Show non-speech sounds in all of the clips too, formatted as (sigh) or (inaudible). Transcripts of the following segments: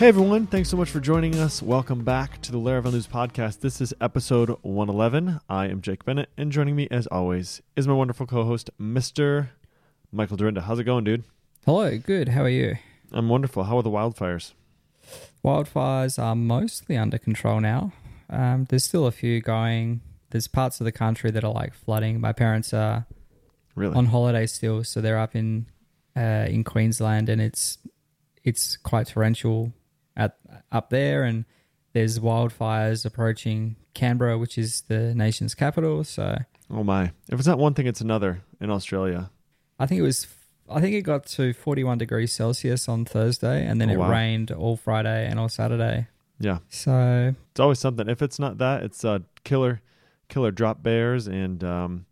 Hey everyone, thanks so much for joining us. Welcome back to the Laravel News Podcast. This is episode 111. I am Jake Bennett, and joining me as always is my wonderful co-host, Mr. Michael Dyrynda. How's it going, dude? Hello, good. How are you? I'm wonderful. How are the wildfires? Wildfires are mostly under control now. Um, there's still a few going. There's parts of the country that are like flooding. My parents are Really? on holiday still, so they're up in uh, in Queensland, and it's it's quite torrential at up there, and there's wildfires approaching Canberra, which is the nation's capital. So oh my. If it's not one thing, it's another in Australia. I think it was. I think it got to 41 degrees Celsius on Thursday, and then Oh, it wow. rained all Friday and all Saturday. Yeah. So It's always something. If it's not that, it's uh, killer killer drop bears and um,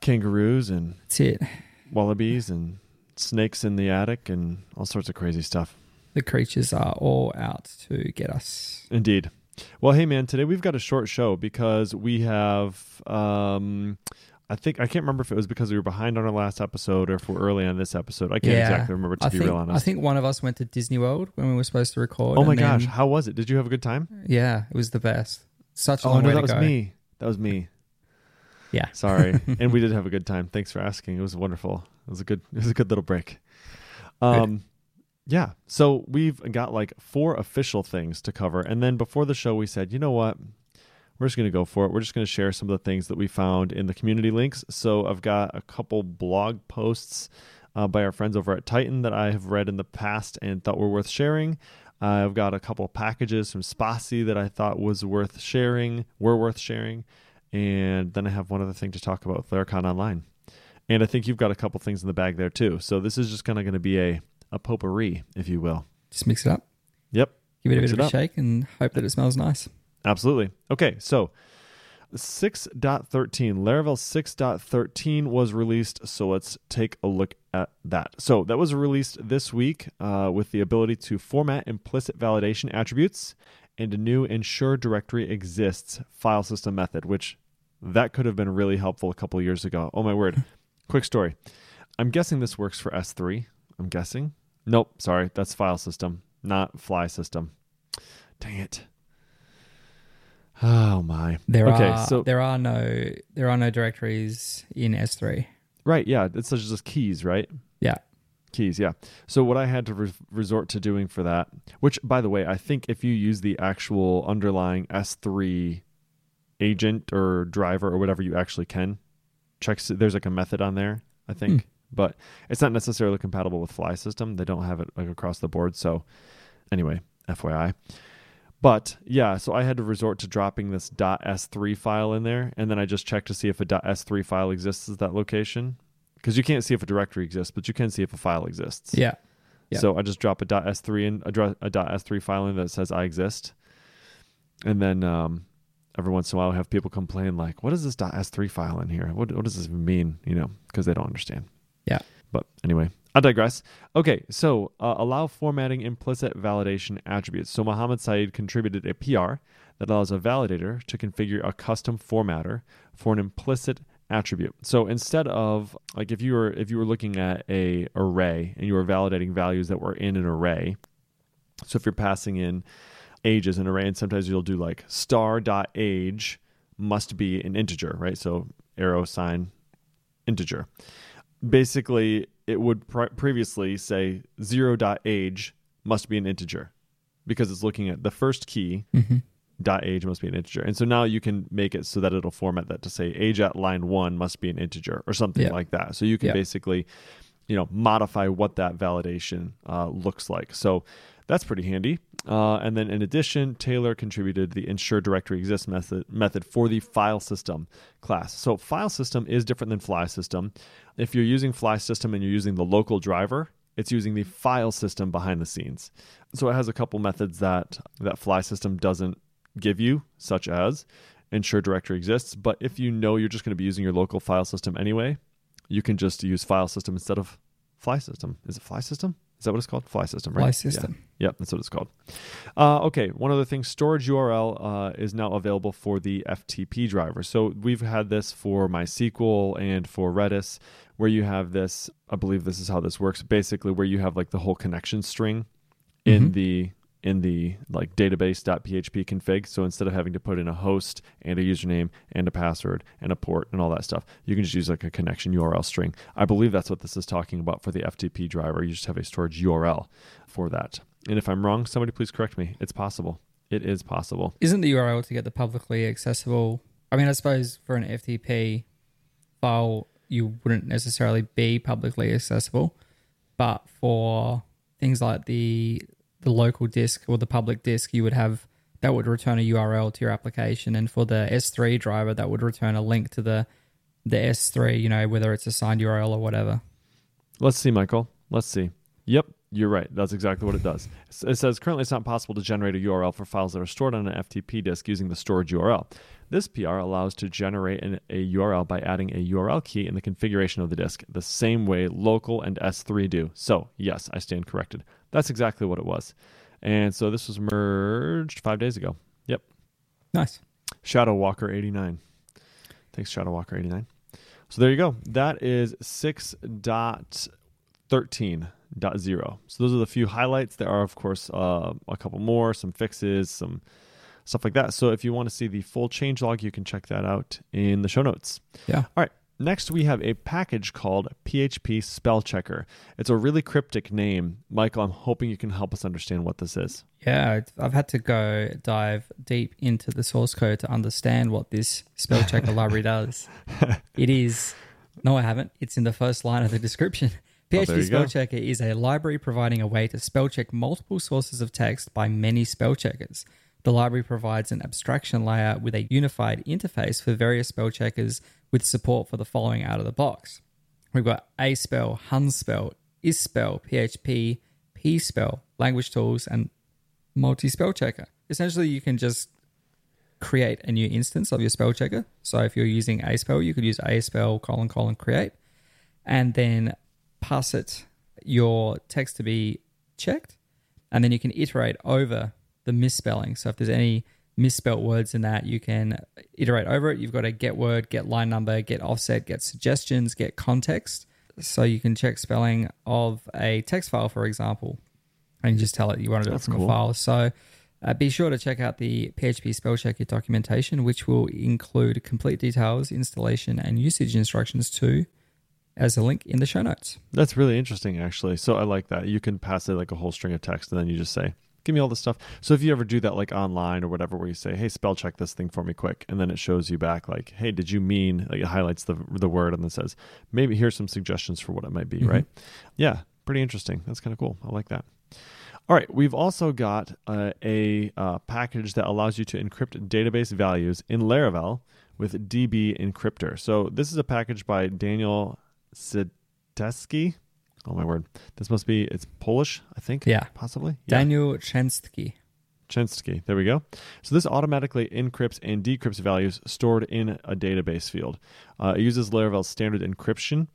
kangaroos and that's it. wallabies and snakes in the attic and all sorts of crazy stuff. The creatures are all out to get us. Indeed. Well, hey man, today we've got a short show because we have um I think I can't remember if it was because we were behind on our last episode or if we're early on this episode. I can't Yeah. exactly remember to I be think, real honest. I think one of us went to Disney World when we were supposed to record. oh my and then- gosh, how was it? Did you have a good time? Yeah, it was the best. Such a Oh long no, way that to was go. me. That was me. Yeah. (laughs) Sorry. (laughs) and we did have a good time. Thanks for asking. It was wonderful. It was a good it was a good little break. Um yeah. So we've got like four official things to cover. And then before the show we said, you know what? We're just going to go for it. We're just going to share some of the things that we found in the community links. So I've got a couple blog posts uh, by our friends over at Tighten that I have read in the past and thought were worth sharing. I've got a couple packages from Spatie that I thought was worth sharing, were worth sharing. And then I have one other thing to talk about with Laracon Online. And I think you've got a couple things in the bag there too. So this is just kind of going to be a, a potpourri, if you will. Just mix it up. Yep. Give it a bit it of a up. shake and hope that it smells nice. Absolutely. Okay, so 6.13, Laravel 6.13 was released, so let's take a look at that. So that was released this week uh, with the ability to format implicit validation attributes and a new ensure directory exists file system method, which that could have been really helpful a couple of years ago. Oh my word. (laughs) Quick story. I'm guessing this works for S3. I'm guessing. Nope, sorry, that's file system, not Flysystem. Dang it. Oh my. There okay, are so there are no there are no directories in S3. right, yeah, it's just keys, right? Yeah. Keys, yeah. So what I had to re- resort to doing for that, which by the way, I think if you use the actual underlying S3 agent or driver or whatever you actually can, checks there's like a method on there, I think. Hmm. But it's not necessarily compatible with Flysystem. They don't have it like across the board. So anyway, FYI. But yeah, so I had to resort to dropping this .s3 file in there, and then I just checked to see if a .s3 file exists at that location, because you can't see if a directory exists, but you can see if a file exists. Yeah. Yeah. So I just drop a .s3 in a, a .s3 file in that says I exist, and then um, every once in a while I have people complain like, "What is this .s3 file in here? What what does this even mean?" You know, because they don't understand. Yeah. But anyway, I digress. Okay, so uh, allow formatting implicit validation attributes. So Mohamed Said contributed a PR that allows a validator to configure a custom formatter for an implicit attribute. So instead of like if you were if you were looking at a array and you were validating values that were in an array, so if you're passing in age as an array, and sometimes you'll do like star dot age must be an integer, right? So arrow sign integer. Basically, it would pre- previously say zero dot age must be an integer because it's looking at the first key hmm dot age must be an integer. And so now you can make it so that it'll format that to say age at line one must be an integer or something Yeah. like that. So you can Yeah. basically, you know, modify what that validation uh, looks like. So that's pretty handy. Uh, and then in addition, Taylor contributed the ensure directory exists method method for the file system class. So file system is different than Flysystem. If you're using Flysystem and you're using the local driver, it's using the file system behind the scenes. So it has a couple methods that that Flysystem doesn't give you, such as ensure directory exists. But if you know you're just going to be using your local file system anyway, you can just use file system instead of Flysystem. Is it Flysystem? Is that what it's called? Flysystem, right? Flysystem. Yeah. Yep, that's what it's called. Uh, okay, one other thing storage URL uh, is now available for the FTP driver. So we've had this for MySQL and for Redis, where you have this, I believe this is how this works, basically, where you have like the whole connection string in Mhm. the in the like database.php config. So instead of having to put in a host and a username and a password and a port and all that stuff, you can just use like a connection URL string. I believe that's what this is talking about for the FTP driver. You just have a storage URL for that. And if I'm wrong, somebody please correct me. It's possible. It is possible. Isn't the URL to get the publicly accessible? I mean, I suppose for an FTP file, you wouldn't necessarily be publicly accessible, but for things like the the local disk or the public disk, you would have that would return a URL to your application, and for the S3 driver, that would return a link to the the S3. You know, whether it's a signed URL or whatever. Let's see, Michael. Let's see. Yep, you're right. That's exactly what it does. It says currently it's not possible to generate a URL for files that are stored on an FTP disk using the storage URL. This PR allows to generate an, a URL by adding a URL key in the configuration of the disk, the same way local and S3 do. So, yes, I stand corrected. That's exactly what it was. And so this was merged five days ago. Yep. Nice. Shadow Walker 89. Thanks, Shadow Walker 89. So there you go. That is 6.13.0. So those are the few highlights. There are, of course, uh, a couple more, some fixes, some stuff like that. So if you want to see the full changelog, you can check that out in the show notes. Yeah. All right. Next, we have a package called PHP Spell Checker. It's a really cryptic name. Michael, I'm hoping you can help us understand what this is. Yeah, I've had to go dive deep into the source code to understand what this spell checker (laughs) library does. It is, no, I haven't. It's in the first line of the description. Oh, PHP you spell checker is a library providing a way to spell check multiple sources of text by many spell checkers. The library provides an abstraction layer with a unified interface for various spell checkers with support for the following out of the box. We've got Aspell, Hun spell, Ispell, PHP, Pspell, language tools, and multi spell checker. Essentially, you can just create a new instance of your spell checker. So if you're using Aspell, you could use Aspell colon colon create, and then pass it your text to be checked, and then you can iterate over the misspelling. So if there's any misspelt words in that, you can iterate over it. You've got to get word, get line number, get offset, get suggestions, get context. So you can check spelling of a text file, for example, and you just tell it you want to do it from cool. a file. So uh, be sure to check out the PHP spell checker documentation, which will include complete details, installation, and usage instructions too, as a link in the show notes. That's really interesting, actually. So I like that. You can pass it like a whole string of text, and then you just say, "Give me all this stuff." So if you ever do that, like online or whatever, where you say, "Hey, spell check this thing for me quick," and then it shows you back, like, "Hey, did you mean?" Like it highlights the the word and then says, "Maybe here's some suggestions for what it might be." Mhm. Right? Yeah, pretty interesting. That's kind of cool. I like that. All right, we've also got uh, a uh, package that allows you to encrypt database values in Laravel with DB Encryptor. So this is a package by Daniel Sideski. Oh my word! This must be it's Polish, I think. Yeah. possibly. Yeah. Daniel Chensky. Chensky. There we go. So this automatically encrypts and decrypts values stored in a database field. Uh, it uses Laravel's standard encryption,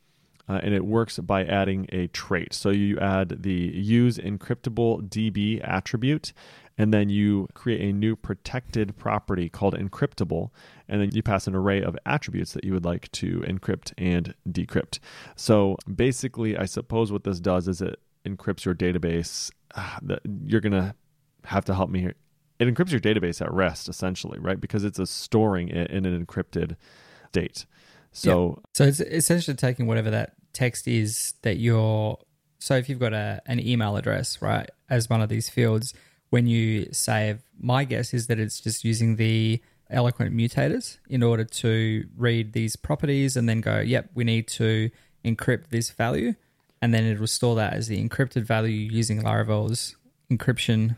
uh, and it works by adding a trait. So you add the use encryptable DB attribute, and then you create a new protected property called encryptable, and then you pass an array of attributes that you would like to encrypt and decrypt. So basically, I suppose what this does is it encrypts your database. Ah, you're gonna have to help me here. It encrypts your database at rest, essentially, right? Because it's a storing it in an encrypted state. So So it's essentially taking whatever that text is that you're. So if you've got a, an email address, right, as one of these fields, when you save, my guess is that it's just using the eloquent mutators in order to read these properties and then go, yep, we need to encrypt this value. And then it'll store that as the encrypted value using Laravel's encryption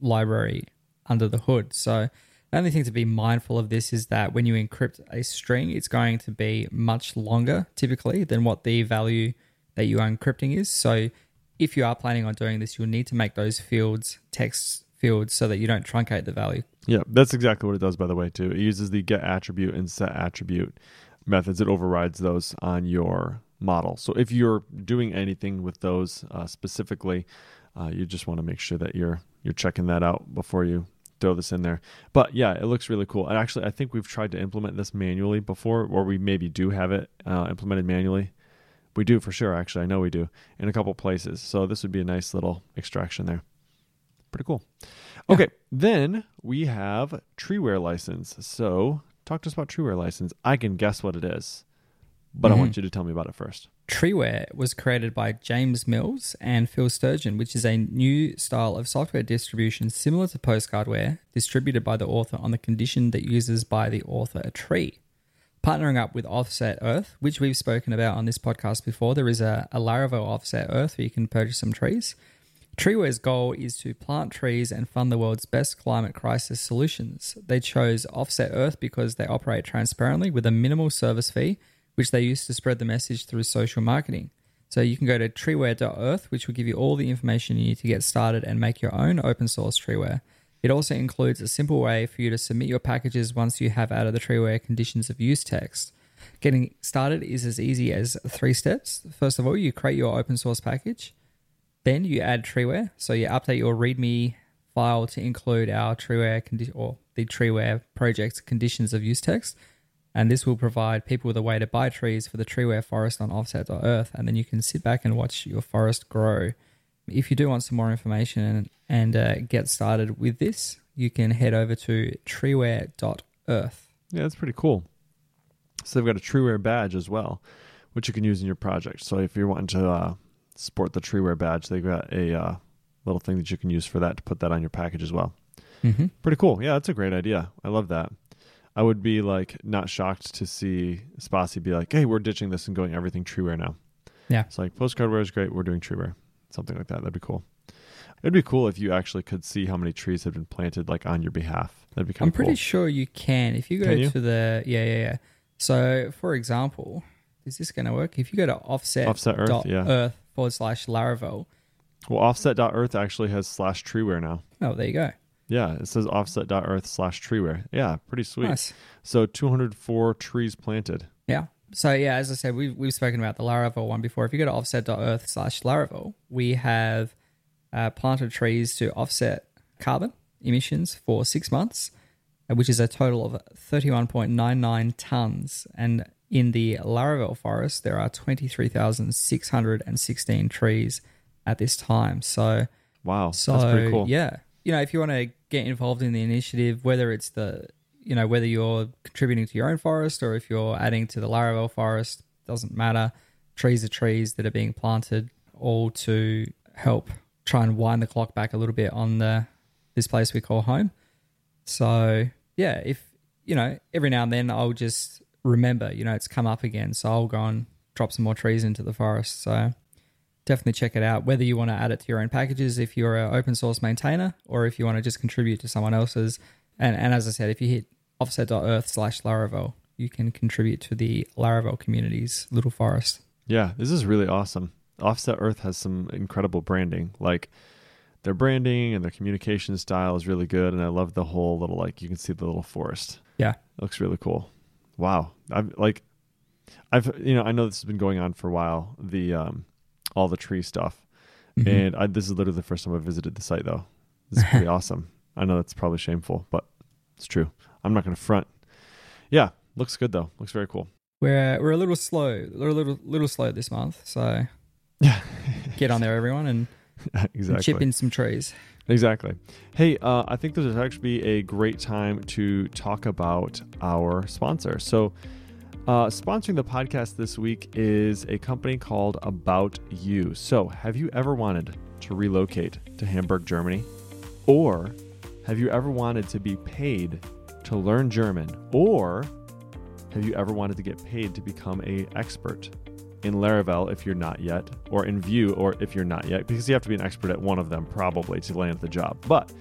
library under the hood. So the only thing to be mindful of this is that when you encrypt a string, it's going to be much longer typically than what the value that you are encrypting is. So if you are planning on doing this, you'll need to make those fields text fields so that you don't truncate the value. Yeah, that's exactly what it does, by the way, too. It uses the get attribute and set attribute methods. It overrides those on your model. So if you're doing anything with those uh, specifically, uh, you just want to make sure that you're you're checking that out before you throw this in there. But yeah, it looks really cool. And actually, I think we've tried to implement this manually before, or we maybe do have it uh, implemented manually. We do for sure. Actually, I know we do in a couple places. So this would be a nice little extraction there. Pretty cool. Okay, then we have treeware license. So talk to us about treeware license. I can guess what it is, but I Mhm. want you to tell me about it first. Treeware was created by James Mills and Phil Sturgeon, which is a new style of software distribution similar to postcardware, distributed by the author on the condition that users buy the author a tree. Partnering up with Offset Earth, which we've spoken about on this podcast before, there is a, a Laravel Offset Earth where you can purchase some trees. Treeware's goal is to plant trees and fund the world's best climate crisis solutions. They chose Offset Earth because they operate transparently with a minimal service fee, which they use to spread the message through social marketing. So you can go to treeware.earth, which will give you all the information you need to get started and make your own open source treeware. It also includes a simple way for you to submit your packages once you have out of the treeware conditions of use text. Getting started is as easy as three steps. First of all, you create your open source package. Then you add treeware. So you update your README file to include our treeware condi- or the treeware project's conditions of use text. And this will provide people with a way to buy trees for the treeware forest on offset.earth. And then you can sit back and watch your forest grow. If you do want some more information and, and uh, get started with this, you can head over to treeware.earth. Yeah, that's pretty cool. So they've got a Treeware badge as well, which you can use in your project. So if you're wanting to uh, sport the Treeware badge, they've got a uh, little thing that you can use for that to put that on your package as well. Mm-hmm. Pretty cool. Yeah, that's a great idea. I love that. I would be like not shocked to see Spatie be like, "Hey, we're ditching this and going everything Treeware now." Yeah. it's like postcardware is great. We're doing Treeware, something like that. That'd be cool. It'd be cool if you actually could see how many trees have been planted like on your behalf. That'd be kind I'm of cool. pretty sure you can. If you go you? to the yeah yeah yeah. So for example, is this going to work? If you go to offset Offset Earth, dot yeah. earth forward slash Laravel. Well, offset.earth actually has slash treeware now. Oh, there you go. Yeah, it says offset.earth slash treeware. Yeah, pretty sweet. Nice. So 204 trees planted. So yeah, as I said, we've we've spoken about the Laravel one before. If you go to offset.earth slash Laravel, we have uh, planted trees to offset carbon emissions for six months, uh, which is a total of 31.99 tons. And in the Laravel forest, there are 23,616 trees at this time. So Wow, so that's pretty cool. yeah, you know, if you want to get involved in the initiative, whether it's the you know whether you're contributing to your own forest or if you're adding to the Laravel forest, doesn't matter. Trees are trees that are being planted, all to help try and wind the clock back a little bit on the this place we call home. So yeah, if you know, every now and then I'll just remember, you know, it's come up again, so I'll go and drop some more trees into the forest. So definitely check it out. Whether you want to add it to your own packages, if you're an open source maintainer, or if you want to just contribute to someone else's. And, and as I said, if you hit offset.earth slash Laravel, you can contribute to the Laravel community's little forest. Yeah, this is really awesome. Offset Earth has some incredible branding. Like their branding and their communication style is really good, and I love the whole little like you can see the little forest. Yeah. It looks really cool. Wow, I've like, I've you know I know this has been going on for a while. The um, all the tree stuff, Mhm. and I, this is literally the first time I visited the site though. This is pretty (laughs) awesome. I know that's probably shameful, but it's true. I'm not going to front. Yeah, looks good though. Looks very cool. We're we're a little slow, we're a little little slow this month, so Yeah, get on there, everyone, and, (laughs) and chip in some trees. Exactly. Hey, uh, I think this would actually be a great time to talk about our sponsor. So, uh, sponsoring the podcast this week is a company called About You. So, have you ever wanted to relocate to Hamburg, Germany? Or have you ever wanted to be paid to learn German? Or have you ever wanted to get paid to become a expert in Laravel if you're not yet, or in Vue or if you're not yet, because you have to be an expert at one of them probably to land the job. But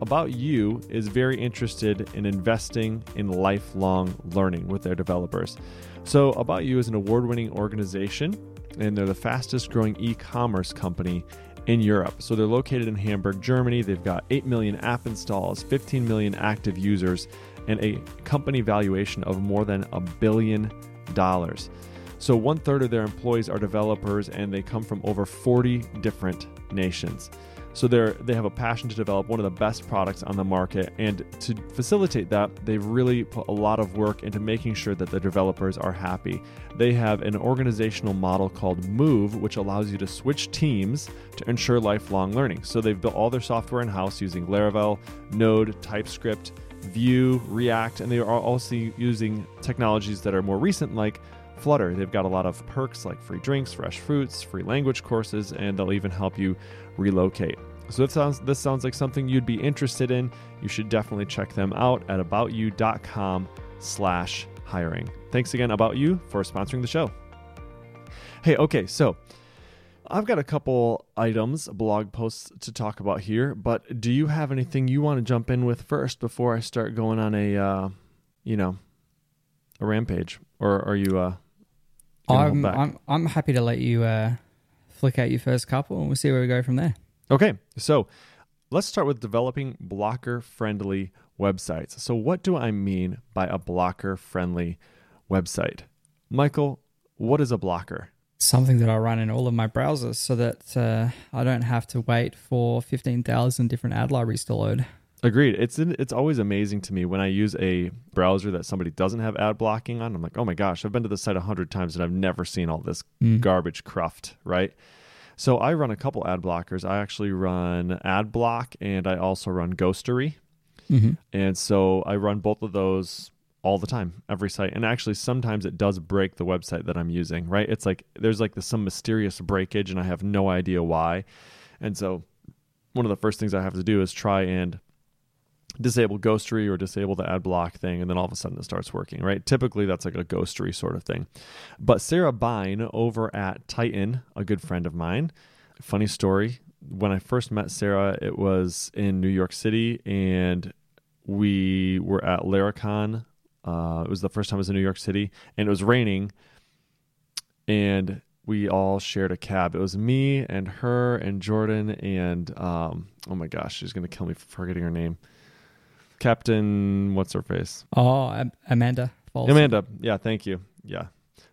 About You is very interested in investing in lifelong learning with their developers. So, About You is an award winning organization, and they're the fastest growing e commerce company in Europe. So they're located in Hamburg, Germany. They've got 8 million app installs, 15 million active users, and a company valuation of more than a billion dollars. So one third of their employees are developers, and they come from over 40 different nations. So they're they have a passion to develop one of the best products on the market, and to facilitate that, they've really put a lot of work into making sure that the developers are happy. They have an organizational model called Move, which allows you to switch teams to ensure lifelong learning. So they've built all their software in house using Laravel, Node, TypeScript, Vue, React, and they are also using technologies that are more recent like Flutter. They've got a lot of perks like free drinks, fresh fruits, free language courses, and they'll even help you relocate. So this sounds this sounds like something you'd be interested in. You should definitely check them out at aboutyou.com slash hiring. Thanks again, About You, for sponsoring the show. Hey, okay, so I've got a couple items, blog posts to talk about here, but do you have anything you want to jump in with first before I start going on a, uh, you know, a rampage? Or are you, uh, I'm, I'm, I'm happy to let you, uh, flick out your first couple and we'll see where we go from there. Okay, so let's start with developing blocker friendly websites. So, what do I mean by a blocker friendly website? Michael, what is a blocker? Something that I run in all of my browsers so that uh, I don't have to wait for 15,000 different ad libraries to load. Agreed. It's it's always amazing to me when I use a browser that somebody doesn't have ad blocking on. I'm like, oh my gosh, I've been to the site a hundred times and I've never seen all this mm. garbage cruft, right? So I run a couple ad blockers. I actually run AdBlock and I also run Ghostery. Mm-hmm. And so I run both of those all the time, every site. And actually, sometimes it does break the website that I'm using, right? It's like there's like this, some mysterious breakage and I have no idea why. And so one of the first things I have to do is try and disable ghostery or disable the ad block thing and then all of a sudden it starts working right typically that's like a ghostery sort of thing but sarah bine over at Tighten a good friend of mine funny story when i first met sarah it was in new york city and we were at laracon uh, it was the first time i was in new york city and it was raining and we all shared a cab. It was me and her and Jordan and um, oh my gosh, she's gonna kill me for forgetting her name. Captain, what's her face? Oh, Amanda. Falls. Amanda. Yeah, thank you. Yeah.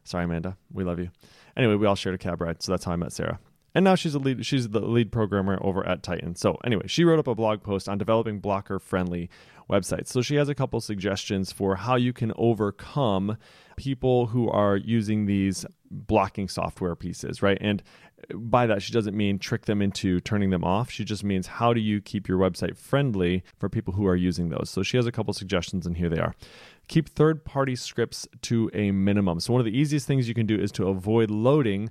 Sorry, Amanda. We love you. Anyway, we all shared a cab ride, so that's how I met Sarah. And now she's a lead she's the lead programmer over at Tighten. So anyway, she wrote up a blog post on developing blocker friendly websites. So she has a couple suggestions for how you can overcome people who are using these blocking software pieces, right? And by that, she doesn't mean trick them into turning them off. She just means how do you keep your website friendly for people who are using those. So she has a couple suggestions, and here they are. Keep third party scripts to a minimum. So, one of the easiest things you can do is to avoid loading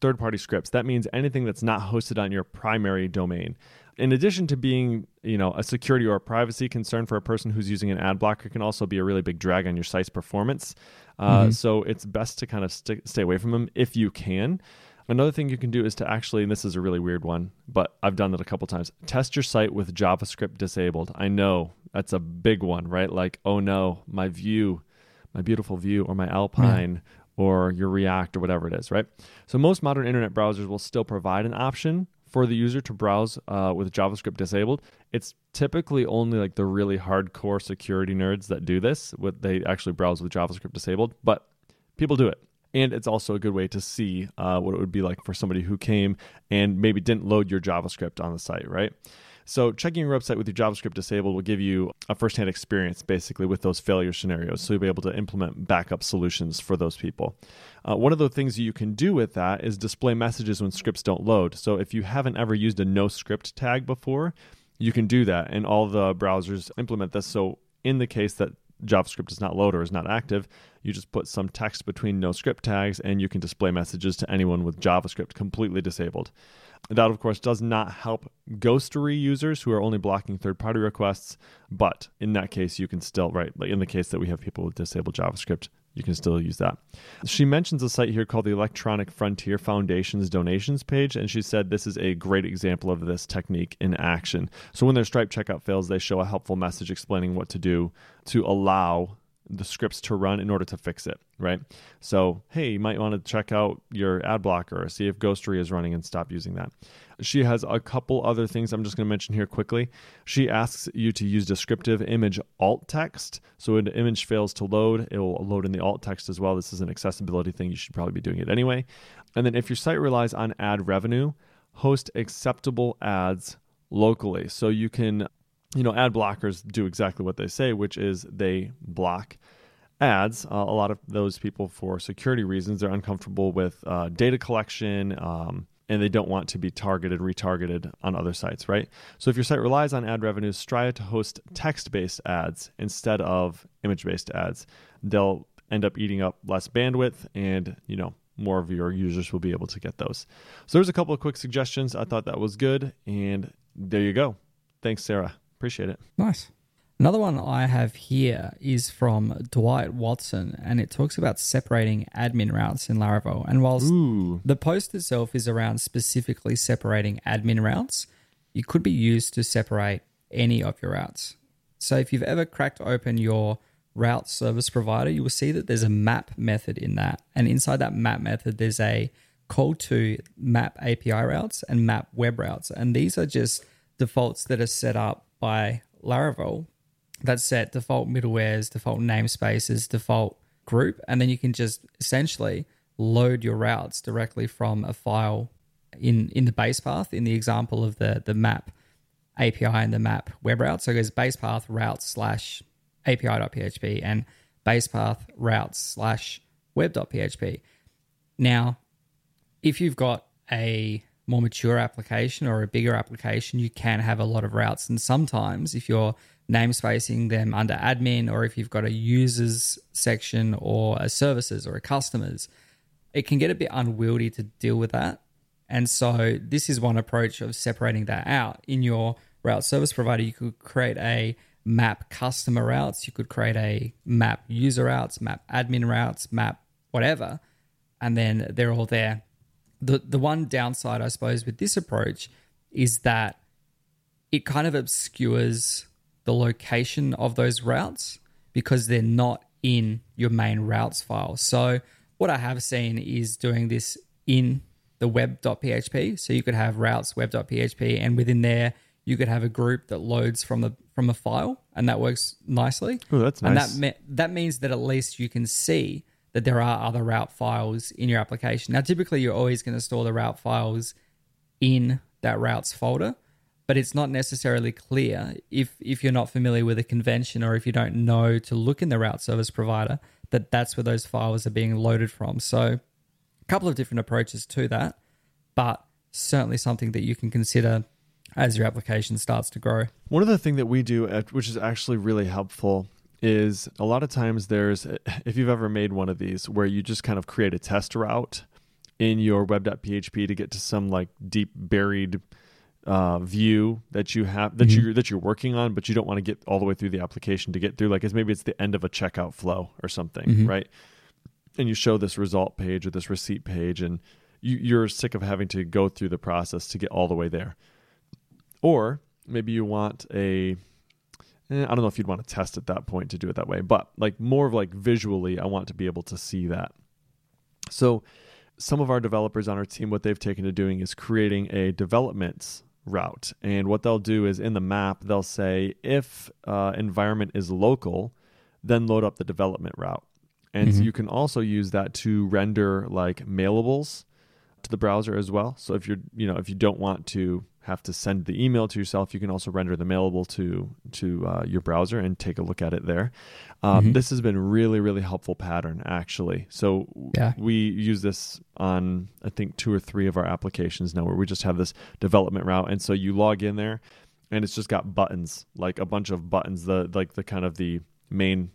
third party scripts. That means anything that's not hosted on your primary domain. In addition to being, you know, a security or a privacy concern for a person who's using an ad blocker, can also be a really big drag on your site's performance. Uh, mm-hmm. So it's best to kind of st- stay away from them if you can. Another thing you can do is to actually, and this is a really weird one, but I've done it a couple times. Test your site with JavaScript disabled. I know that's a big one, right? Like, oh no, my Vue, my beautiful Vue, or my Alpine, yeah. or your React, or whatever it is, right? So most modern internet browsers will still provide an option for the user to browse uh, with JavaScript disabled. It's typically only like the really hardcore security nerds that do this. What they actually browse with JavaScript disabled, but people do it and it's also a good way to see uh, what it would be like for somebody who came and maybe didn't load your JavaScript on the site, right? So checking your website with your JavaScript disabled will give you a firsthand experience basically with those failure scenarios. So you'll be able to implement backup solutions for those people. Uh, one of the things you can do with that is display messages when scripts don't load. So if you haven't ever used a no script tag before, you can do that, and all the browsers implement this. So in the case that JavaScript is not load or is not active, you just put some text between no script tags and you can display messages to anyone with JavaScript completely disabled. That, of course, does not help Ghostery users who are only blocking third party requests, but in that case, you can still, right, like in the case that we have people with disabled JavaScript, you can still use that. She mentions a site here called the Electronic Frontier Foundation's donations page, and she said this is a great example of this technique in action. So when their Stripe checkout fails, they show a helpful message explaining what to do to allow the scripts to run in order to fix it, right? So, hey, you might want to check out your ad blocker see if Ghostery is running and stop using that. She has a couple other things I'm just going to mention here quickly. She asks you to use descriptive image alt text. So when the image fails to load, it will load in the alt text as well. This is an accessibility thing. You should probably be doing it anyway. And then if your site relies on ad revenue, host acceptable ads locally. So you can, you know, ad blockers do exactly what they say, which is they block ads. Uh, a lot of those people, for security reasons, they're uncomfortable with uh, data collection. Um, and they don't want to be targeted, retargeted on other sites, right? So if your site relies on ad revenues, strive to host text based ads instead of image based ads. They'll end up eating up less bandwidth and, you know, more of your users will be able to get those. So there's a couple of quick suggestions. I thought that was good. And there you go. Thanks, Sarah. Appreciate it. Nice. Another one I have here is from Dwight Watson, and it talks about separating admin routes in Laravel. And whilst Ooh. the post itself is around specifically separating admin routes, it could be used to separate any of your routes. So if you've ever cracked open your route service provider, you will see that there's a map method in that. And inside that map method, there's a call to map API routes and map web routes. And these are just defaults that are set up by Laravel that set default middlewares, default namespaces, default group, and then you can just essentially load your routes directly from a file in in the base path in the example of the the map API and the map web route. So it goes base path routes slash API.php and base path routes slash web.php. Now, if you've got a more mature application or a bigger application, you can have a lot of routes. And sometimes if you're namespacing them under admin, or if you've got a users section or a services or a customers, it can get a bit unwieldy to deal with that. And so, this is one approach of separating that out. In your route service provider, you could create a map customer routes, you could create a map user routes, map admin routes, map whatever, and then they're all there. The, the one downside, I suppose, with this approach is that it kind of obscures the location of those routes because they're not in your main routes file. So what I have seen is doing this in the web.php. So you could have routes web.php and within there you could have a group that loads from the from a file and that works nicely. Oh, that's nice. And that me- that means that at least you can see that there are other route files in your application. Now typically you're always going to store the route files in that routes folder but it's not necessarily clear if if you're not familiar with a convention or if you don't know to look in the route service provider that that's where those files are being loaded from. So, a couple of different approaches to that, but certainly something that you can consider as your application starts to grow. One of the thing that we do, which is actually really helpful, is a lot of times there's, if you've ever made one of these, where you just kind of create a test route in your web.php to get to some like deep buried uh, view that you have that Mhm. you that you're working on, but you don't want to get all the way through the application to get through. Like it's maybe it's the end of a checkout flow or something, Mhm. right? And you show this result page or this receipt page, and you, you're sick of having to go through the process to get all the way there. Or maybe you want a eh, I don't know if you'd want to test at that point to do it that way, but like more of like visually, I want to be able to see that. So, some of our developers on our team, what they've taken to doing is creating a development route. And what they'll do is in the map, they'll say if uh, environment is local, then load up the development route. And Mhm. you can also use that to render like mailables to the browser as well. So if you're, you know, if you don't want to have to send the email to yourself, you can also render the mailable to to uh, your browser and take a look at it there. Um, Mhm. This has been really, really helpful pattern actually. So Yeah. we use this on I think two or three of our applications now, where we just have this development route, and so you log in there, and it's just got buttons, like a bunch of buttons, the like the kind of the main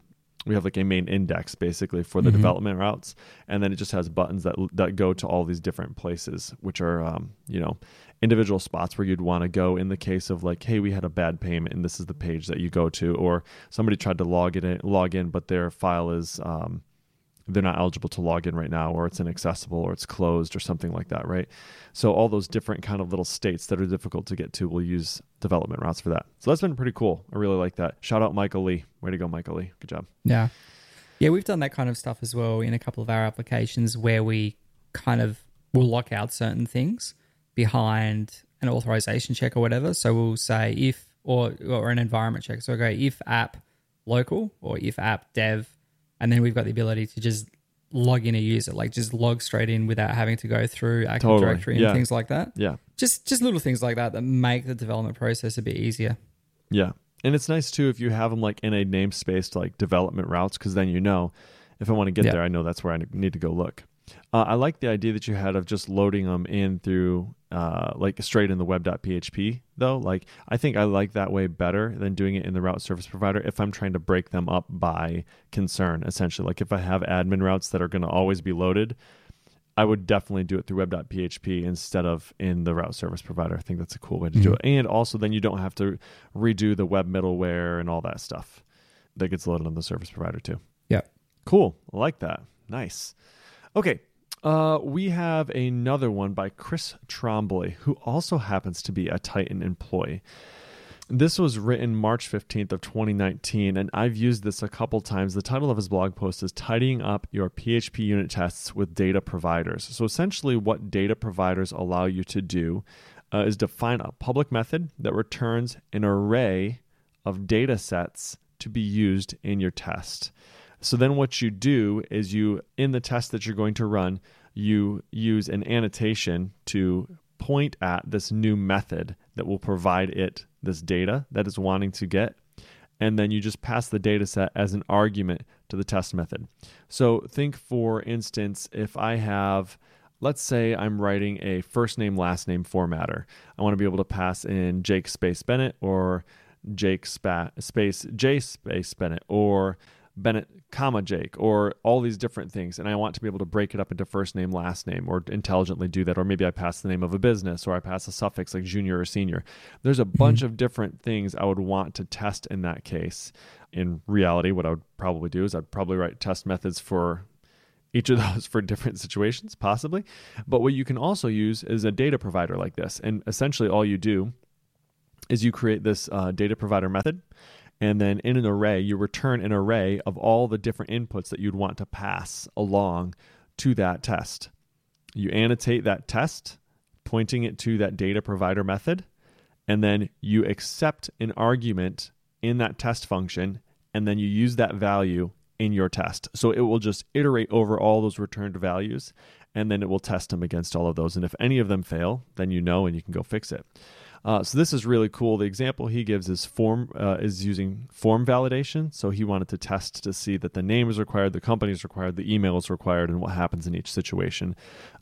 we have like a main index basically for the Mhm. development routes and then it just has buttons that that go to all these different places which are um, you know individual spots where you'd want to go in the case of like hey we had a bad payment and this is the page that you go to or somebody tried to log in, log in but their file is um, they're not eligible to log in right now or it's inaccessible or it's closed or something like that right? So all those different kind of little states that are difficult to get to we'll use development routes for that. So that's been pretty cool. I really like that. Shout out michael lee. Way to go michael lee. Good job. Yeah. Yeah, we've done that kind of stuff as well in a couple of our applications where we kind of will lock out certain things behind an authorization check or whatever. So we'll say if or or an environment check. So I go if app local or if app dev, and then we've got the ability to just log in a user, like just log straight in without having to go through Active Totally, Directory and yeah. things like that. Yeah. Just just little things like that that make the development process a bit easier. Yeah. And it's nice too if you have them like in a namespace like development routes because then you know if I want to get Yeah. there, I know that's where I need to go look. Uh, I like the idea that you had of just loading them in through uh, like straight in the web.php though. Like I think I like that way better than doing it in the route service provider if I'm trying to break them up by concern essentially. Like if I have admin routes that are going to always be loaded, I would definitely do it through web.php instead of in the route service provider. I think that's a cool way to do Mhm. it. And also, then you don't have to redo the web middleware and all that stuff that gets loaded on the service provider too. Yeah. Cool. I like that. Nice. Okay. Uh, we have another one by Chris Trombley, who also happens to be a Tighten employee. This was written March 15th of 2019, and I've used this a couple times. The title of his blog post is Tidying Up Your PHPUnit Tests with Data Providers. So, essentially, what data providers allow you to do uh, is define a public method that returns an array of data sets to be used in your test. So, then what you do is you, in the test that you're going to run, you use an annotation to point at this new method that will provide it this data that it's wanting to get. And then you just pass the data set as an argument to the test method. So think for instance if i have let's say i'm writing a first name last name formatter. I want to be able to pass in jake space bennett or jake spa- space j space bennett or Bennett, comma Jake, or all these different things. And I want to be able to break it up into first name, last name, or intelligently do that. Or maybe I pass the name of a business, or I pass a suffix like junior or senior. There's a bunch of different things I would want to test in that case. In reality, what I would probably do is I'd probably write test methods for each of (laughs) those for different situations, possibly. But what you can also use is a data provider like this. And essentially, all you do is you create this uh, data provider method and then in an array you return an array of all the different inputs that you'd want to pass along to that test. You annotate that test pointing it to that data provider method and then you accept an argument in that test function and then you use that value in your test. So it will just iterate over all those returned values and then it will test them against all of those. And if any of them fail then you know and you can go fix it uh, so this is really cool. The example he gives is form uh, is using form validation. So he wanted to test to see that the name is required, the company is required, the email is required, and what happens in each situation.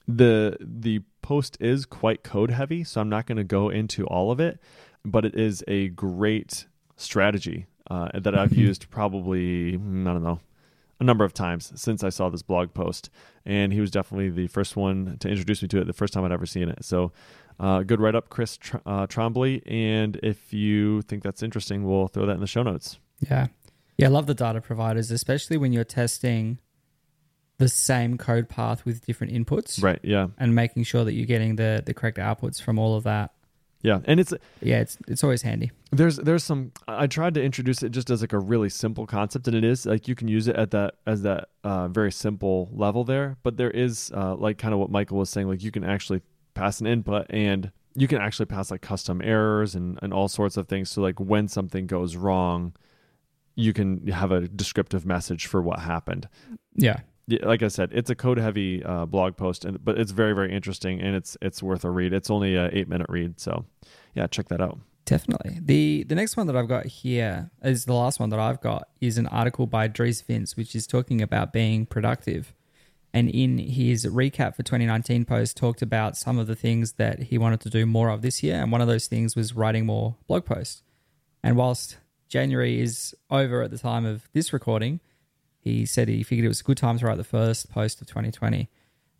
the The post is quite code heavy, so I'm not going to go into all of it, but it is a great strategy uh, that I've (laughs) used probably mm, I don't know a number of times since I saw this blog post, and he was definitely the first one to introduce me to it. The first time I'd ever seen it. So. Uh, good write up, Chris Tr- uh, Trombley. And if you think that's interesting, we'll throw that in the show notes. Yeah. Yeah, I love the data providers, especially when you're testing the same code path with different inputs Right. Yeah. and making sure that you're getting the, the correct outputs from all of that. Yeah. And it's Yeah, it's it's always handy. there's there's some I tried to introduce it just as like a really simple concept, and it is like you can use it at that as that uh, very simple level there. But there is uh, like kind of what Michael was saying, like you can actually pass an input and you can actually pass like custom errors and, and all sorts of things. So like when something goes wrong, you can have a descriptive message for what happened. Yeah. Like I said, it's a code heavy uh, blog post, and but it's very very interesting and it's it's worth a read. It's only a eight minute read, so yeah, check that out. Definitely. The the next one that I've got here is the last one that I've got is an article by Dries Vints, which is talking about being productive. And in his recap for 2019 post, talked about some of the things that he wanted to do more of this year. And one of those things was writing more blog posts. And whilst January is over at the time of this recording, he said he figured it was a good time to write the first post of 2020.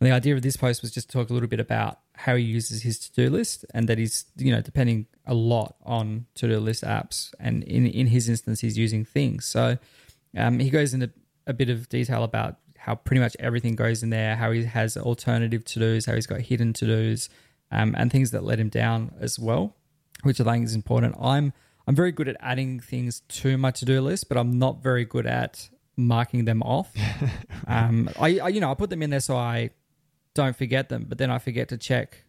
And the idea of this post was just to talk a little bit about how he uses his to-do list and that he's, you know, depending a lot on to-do list apps. And in, in his instance, he's using things. So um, he goes into a bit of detail about how pretty much everything goes in there, how he has alternative to-dos, how he's got hidden to-dos, um, and things that let him down as well, which I think is important. I'm I'm very good at adding things to my to-do list, but I'm not very good at marking them off. (laughs) um, I, I, you know, I put them in there so I don't forget them, but then I forget to check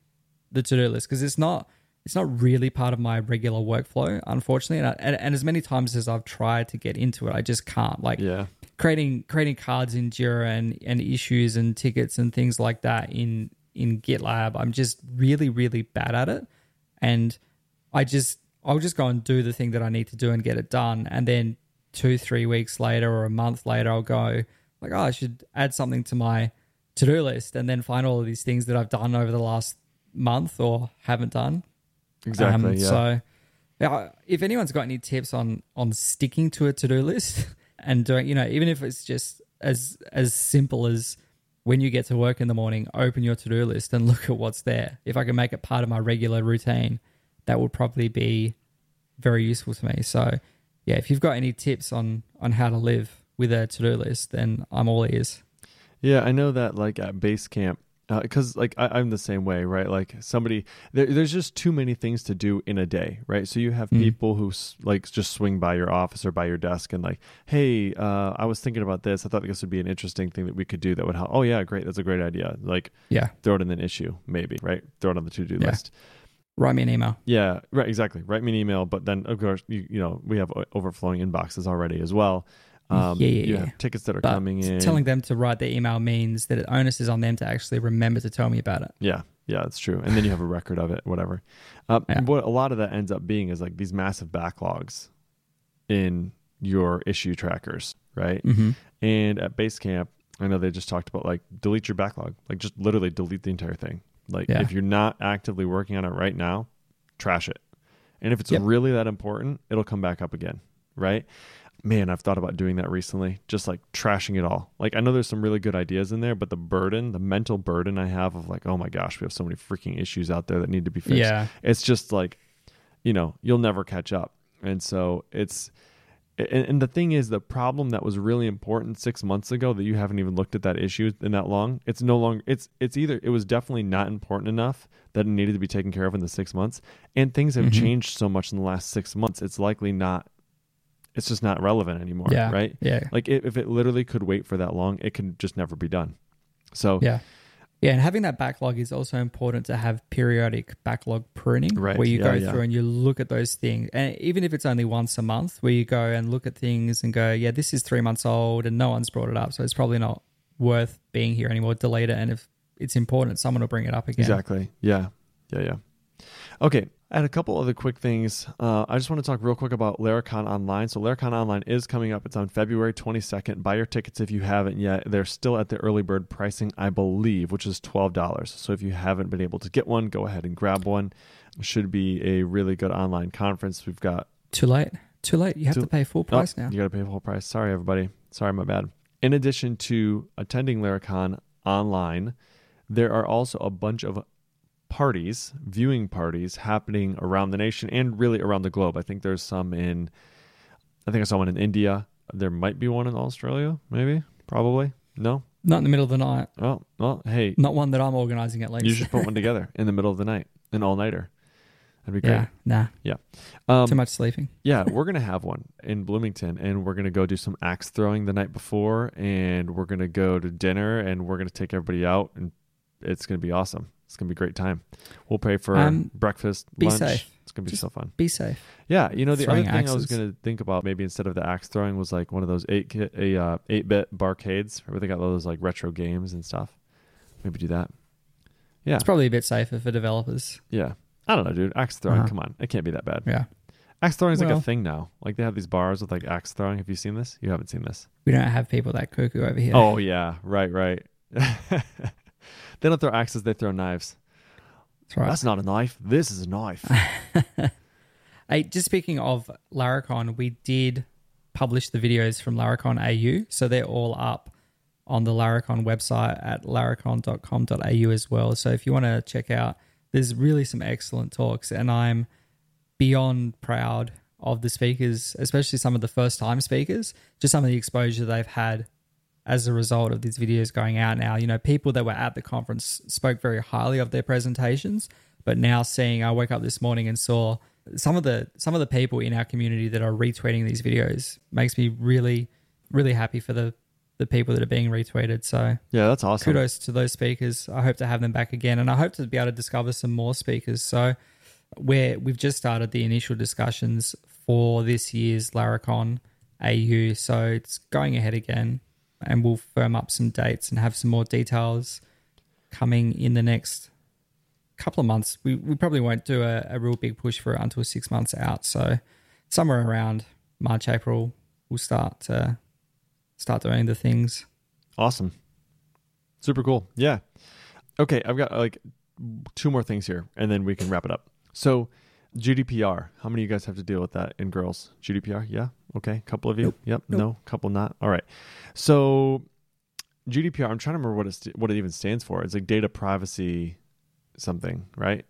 the to do list because it's not it's not really part of my regular workflow, unfortunately. And, I, and, and as many times as I've tried to get into it, I just can't. Like Yeah. creating creating cards in Jira and, and issues and tickets and things like that in in GitLab. I'm just really really bad at it, and I just I'll just go and do the thing that I need to do and get it done, and then two three weeks later or a month later I'll go like oh I should add something to my to do list, and then find all of these things that I've done over the last month or haven't done. Exactly. Um, yeah. So, yeah, if anyone's got any tips on on sticking to a to do list (laughs) and doing, you know, even if it's just as as simple as when you get to work in the morning, open your to do list and (laughs) look at what's there. If I can make it part of my regular routine, that would probably be very useful to me. So, yeah, if you've got any tips on on how to live with a to do list, then I'm all ears. Yeah, I know that like at Basecamp, because like I, I'm the same way, right? Like somebody, there, there's just too many things to do in a day, right? So you have Mhm. people who like just swing by your office or by your desk and like, hey, uh, I was thinking about this. I thought this would be an interesting thing that we could do that would help. Oh yeah, great, that's a great idea. Like Yeah, throw it in an issue, maybe, right? Throw it on the to do Yeah. list. Write me an email. Yeah, right, exactly. Write me an email, but then of course you you know we have overflowing inboxes already as well. Um, Yeah, yeah, you yeah. tickets that are But coming in. telling them to write their email means that onus is on them to actually remember to tell me about it. Yeah, yeah, that's true. And then you have a record of it, whatever. Uh, Yeah. What a lot of that ends up being is like these massive backlogs in your issue trackers, right? Mm-hmm. And at Basecamp, I know they just talked about like delete your backlog, like just literally delete the entire thing. Like Yeah. if you're not actively working on it right now, trash it. And if it's Yep. really that important, it'll come back up again, right? Man, I've thought about doing that recently, just like trashing it all. Like I know there's some really good ideas in there, but the burden, the mental burden I have of like, oh my gosh, we have so many freaking issues out there that need to be fixed Yeah. it's just like you know you'll never catch up and so it's and, and the thing is the problem that was really important six months ago that you haven't even looked at that issue in that long it's no longer it's it's either it was definitely not important enough that it needed to be taken care of in the six months and things have Mhm. changed so much in the last six months it's likely not it's just not relevant anymore Yeah. right Yeah. like i- if it literally could wait for that long it can just never be done so Yeah. Yeah, and having that backlog is also important to have periodic backlog pruning Right, where you yeah, go yeah. through and you look at those things. And even if it's only once a month, where you go and look at things and go, yeah, this is three months old and no one's brought it up. So it's probably not worth being here anymore. Delete it. And if it's important, someone will bring it up again. Exactly. Yeah. Yeah. Yeah. Okay. I had a couple other quick things. Uh, I just want to talk real quick about Laracon Online. So Laracon Online is coming up. It's on February 22nd. Buy your tickets if you haven't yet. They're still at the early bird pricing, I believe, which is $12. So if you haven't been able to get one, go ahead and grab one. It should be a really good online conference. We've got Too late. Too late. You have Too- to pay full Oh, price now. You got to pay full price. Sorry, everybody. Sorry, my bad. In addition to attending Laracon online, there are also a bunch of parties, viewing parties happening around the nation and really around the globe. I think there's some in, I think I saw one in India. There might be one in Australia, maybe, probably. No? Not in the middle of the night. Oh, well, hey, Not one that I'm organizing at least. you should put one together (laughs) in the middle of the night, an all nighter. That'd be great. yeah. Nah. Um, too much sleeping. yeah, (laughs) we're gonna have one in Bloomington, and we're gonna go do some axe throwing the night before, and we're gonna go to dinner, and we're gonna take everybody out, and it's gonna be awesome. It's gonna be a great time. We'll pay for Um, breakfast, be lunch. safe. It's gonna be Just- so fun. Be safe. Yeah, you know the throwing other thing I was gonna think about maybe instead of the axe throwing was like one of those eight ki- a uh, eight bit barcades. Where they got all those like retro games and stuff. Maybe do that. Yeah, It's probably a bit safer for developers. yeah. I don't know, dude. Axe throwing. Uh-huh. Come on, it can't be that bad. Yeah. Axe throwing is like a thing now. Like they have these bars with like axe throwing. Have you seen this? You haven't seen this. We don't have people that cuckoo over here. Oh yeah, right, right. (laughs) they don't throw axes; they throw knives. That's right. That's not a knife. This is a knife. (laughs) Hey, just speaking of Laracon, we did publish the videos from Laracon AU. So they're all up on the Laracon website at laracon.com.au as well. So if you want to check out, there's really some excellent talks. And I'm beyond proud of the speakers, especially some of the first time speakers, just some of the exposure they've had as a result of these videos going out now. You know, people that were at the conference spoke very highly of their presentations, but now seeing, I woke up this morning and saw some of the some of the people in our community that are retweeting these videos makes me really really happy for the the people that are being retweeted. So Yeah, that's awesome. kudos to those speakers. I hope to have them back again, and I hope to be able to discover some more speakers. So we're we've just started the initial discussions for this year's Laracon AU, so it's going ahead again, and we'll firm up some dates and have some more details coming in the next couple of months. We we probably won't do a, a real big push for it until six months out. So somewhere around March April, we'll start to start doing the things. Awesome. Super cool. Yeah. Okay, I've got like two more things here and then we can wrap it up. So, GDPR. How many of you guys have to deal with that in girls? GDPR? Yeah. Okay. A Couple of you? Nope. Yep. Nope. No. Couple not. All right. So, GDPR, I'm trying to remember what it what it even stands for. It's like data privacy something, right?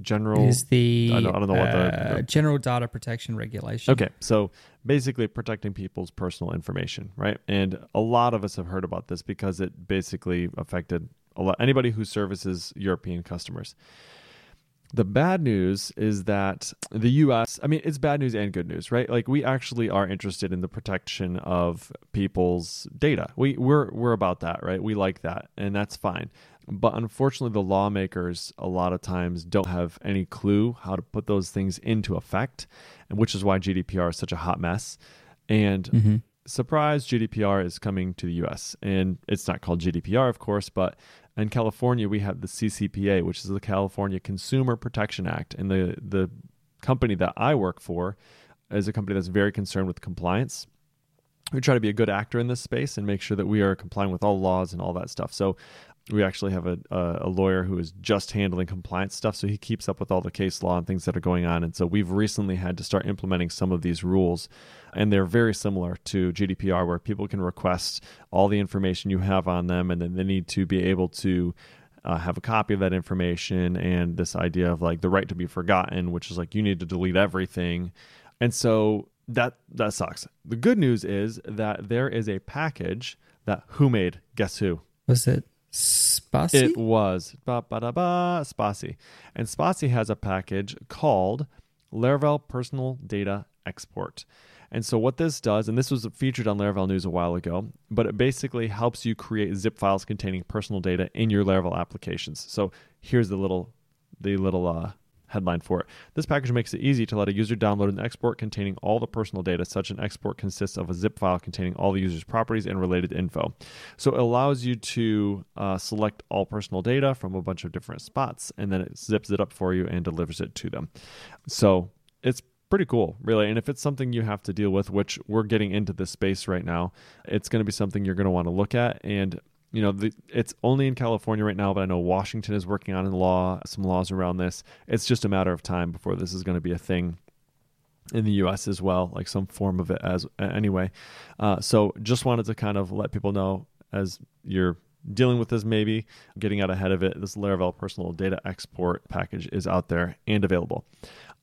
General is the I don't- I don't know what the- uh, the- General Data Protection Regulation. Okay, so basically protecting people's personal information, right? And a lot of us have heard about this because it basically affected a lot anybody who services European customers. The bad news is that the US, I mean, it's bad news and good news, right? Like we actually are interested in the protection of people's data. We we're we're about that, right? We like that, and that's fine. But unfortunately, the lawmakers a lot of times don't have any clue how to put those things into effect, and which is why GDPR is such a hot mess. And hmm surprise, GDPR is coming to the US. And it's not called GDPR, of course, but in California, we have the CCPA, which is the California Consumer Protection Act. And the, the company that I work for is a company that's very concerned with compliance. We try to be a good actor in this space and make sure that we are complying with all laws and all that stuff. So we actually have a, a, lawyer who is just handling compliance stuff. So he keeps up with all the case law and things that are going on. And so we've recently had to start implementing some of these rules. And they're very similar to GDPR, where people can request all the information you have on them, and then they need to be able to uh, have a copy of that information and this idea of like the right to be forgotten, which is like you need to delete everything. And so that that sucks. The good news is that there is a package that who made? Guess who? Was it Spatie? It was ba ba da ba Spatie, and Spatie has a package called Laravel Personal Data Export. And so what this does, and this was featured on Laravel News a while ago, but it basically helps you create zip files containing personal data in your Laravel applications. So here's the little the little uh, headline for it. This package makes it easy to let a user download an export containing all the personal data. Such an export consists of a zip file containing all the user's properties and related info. So it allows you to uh, select all personal data from a bunch of different spots, and then it zips it up for you and delivers it to them. So it's pretty cool, really. And if it's something you have to deal with, which we're getting into this space right now, it's going to be something you're going to want to look at. And you know, the, it's only in California right now, but I know Washington is working on a law, some laws around this. It's just a matter of time before this is going to be a thing in the U.S. as well, like some form of it as anyway. Uh, so just wanted to kind of let people know as you're dealing with this, maybe getting out ahead of it. This Laravel personal data export package is out there and available.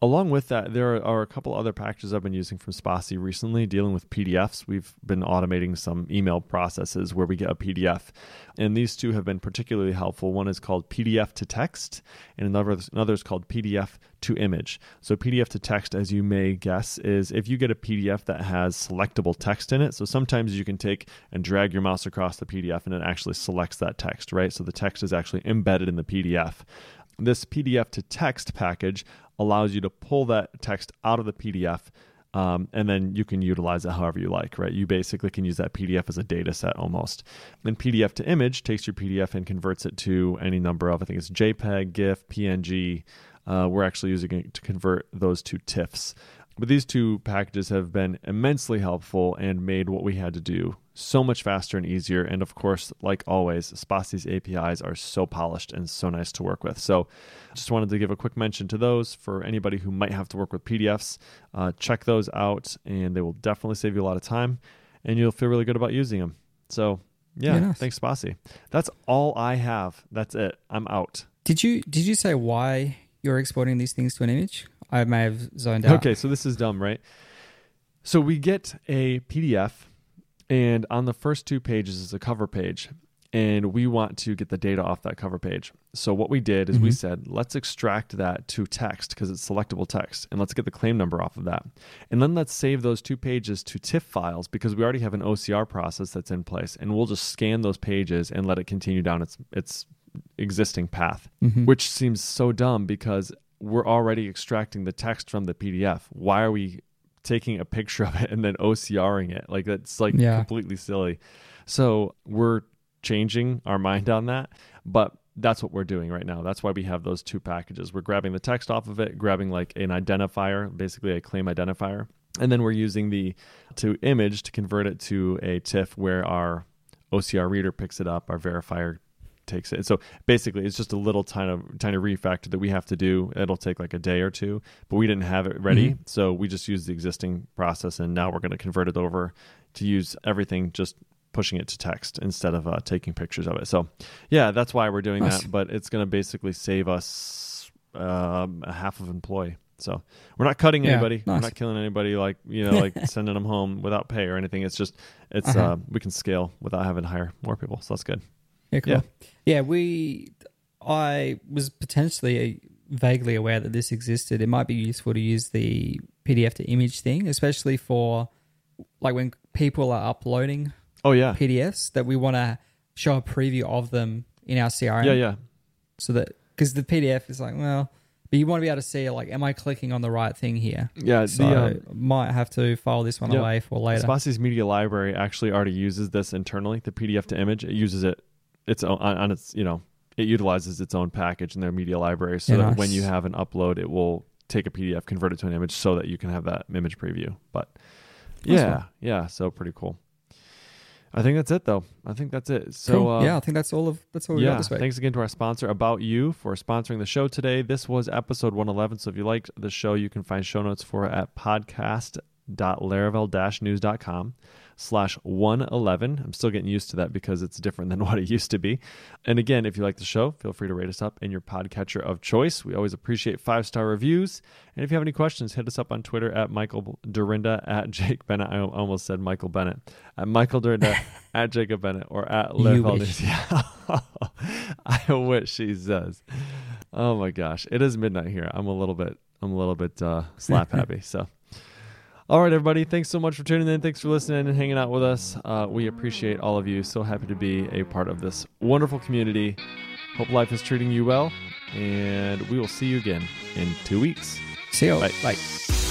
Along with that, there are a couple other packages I've been using from Spatie recently dealing with PDFs. We've been automating some email processes where we get a PDF, and these two have been particularly helpful. One is called PDF to text, and another, another is called PDF to image. So, PDF to text, as you may guess, is if you get a PDF that has selectable text in it. So, sometimes you can take and drag your mouse across the PDF and it actually selects that text, right? So, the text is actually embedded in the PDF. This PDF to text package allows you to pull that text out of the PDF um, and then you can utilize it however you like, right? You basically can use that PDF as a data set almost. And PDF to image takes your PDF and converts it to any number of, I think it's JPEG, GIF, PNG. Uh, we're actually using it to convert those to TIFFs. But these two packages have been immensely helpful and made what we had to do so much faster and easier. And of course, like always, Spatie's APIs are so polished and so nice to work with. So just wanted to give a quick mention to those for anybody who might have to work with PDFs. Uh, check those out, and they will definitely save you a lot of time, and you'll feel really good about using them. So yeah, nice. thanks, Spatie. That's all I have. That's it. I'm out. Did you did you say why you're exporting these things to an image? I may have zoned out. Okay, so this is dumb, right? So we get a PDF, and on the first two pages is a cover page, and we want to get the data off that cover page. So what we did is we Mhm. said, let's extract that to text because it's selectable text, and let's get the claim number off of that. And then let's save those two pages to TIFF files because we already have an OCR process that's in place, and we'll just scan those pages and let it continue down its its existing path, Mhm. which seems so dumb because we're already extracting the text from the PDF. Why are we taking a picture of it and then OCRing it? Like that's like Yeah. completely silly. So we're changing our mind on that, but that's what we're doing right now. That's why we have those two packages. We're grabbing the text off of it, grabbing like an identifier, basically a claim identifier, and then we're using the to image to convert it to a TIFF where our OCR reader picks it up, our verifier takes it. So basically, it's just a little tiny tiny refactor that we have to do. It'll take like a day or two, but we didn't have it ready, Mhm. so we just used the existing process, and now we're going to convert it over to use everything just pushing it to text instead of uh, taking pictures of it. So yeah, that's why we're doing Nice. that. But it's going to basically save us um, a half of employee. So we're not cutting Yeah, anybody. We're not killing anybody. Like you know, like (laughs) sending them home without pay or anything. It's just it's Uh-huh. uh, we can scale without having to hire more people. So that's good. Yeah, cool. Yeah. Yeah. we. I was potentially vaguely aware that this existed. It might be useful to use the PDF to image thing, especially for like when people are uploading Oh yeah, PDFs that we want to show a preview of them in our CRM. yeah, yeah. So that because the PDF is like, well, but you want to be able to see like, am I clicking on the right thing here? Yeah, So the um, might have to file this one Yep. away for later. Spatie's Media Library actually already uses this internally. The PDF to image, it uses it. It's on, on its you know it utilizes its own package in their media library, so Yeah, that nice. when you have an upload, it will take a PDF, convert it to an image, so that you can have that image preview. But yeah, one. yeah, so pretty cool. I think that's it though. I think that's it. So cool. uh, yeah, I think that's all of that's all we got yeah, this week. thanks again to our sponsor, About You, for sponsoring the show today. This was episode 111. So if you liked the show, you can find show notes for it at podcast.laravel-news.com slash 111. I'm still getting used to that because it's different than (laughs) what it used to be. And again, if you like the show, feel free to rate us up in your podcatcher of choice. We always appreciate five-star reviews. And if you have any questions, hit us up on Twitter at Michael Dyrynda, at (laughs) Jake Bennett. I almost said Michael Bennett. At Michael Dyrynda, (laughs) at Jacob Bennett, or at You Laravel wish. News. Yeah. I wish she says. Oh my gosh. It is midnight here. I'm a little bit I'm a little bit uh slap happy. So all right, everybody. Thanks so much for tuning in. Thanks for listening and hanging out with us. Uh, we appreciate all of you. So happy to be a part of this wonderful community. Hope life is treating you well. And we will see you again in two weeks. See you. Bye. Bye.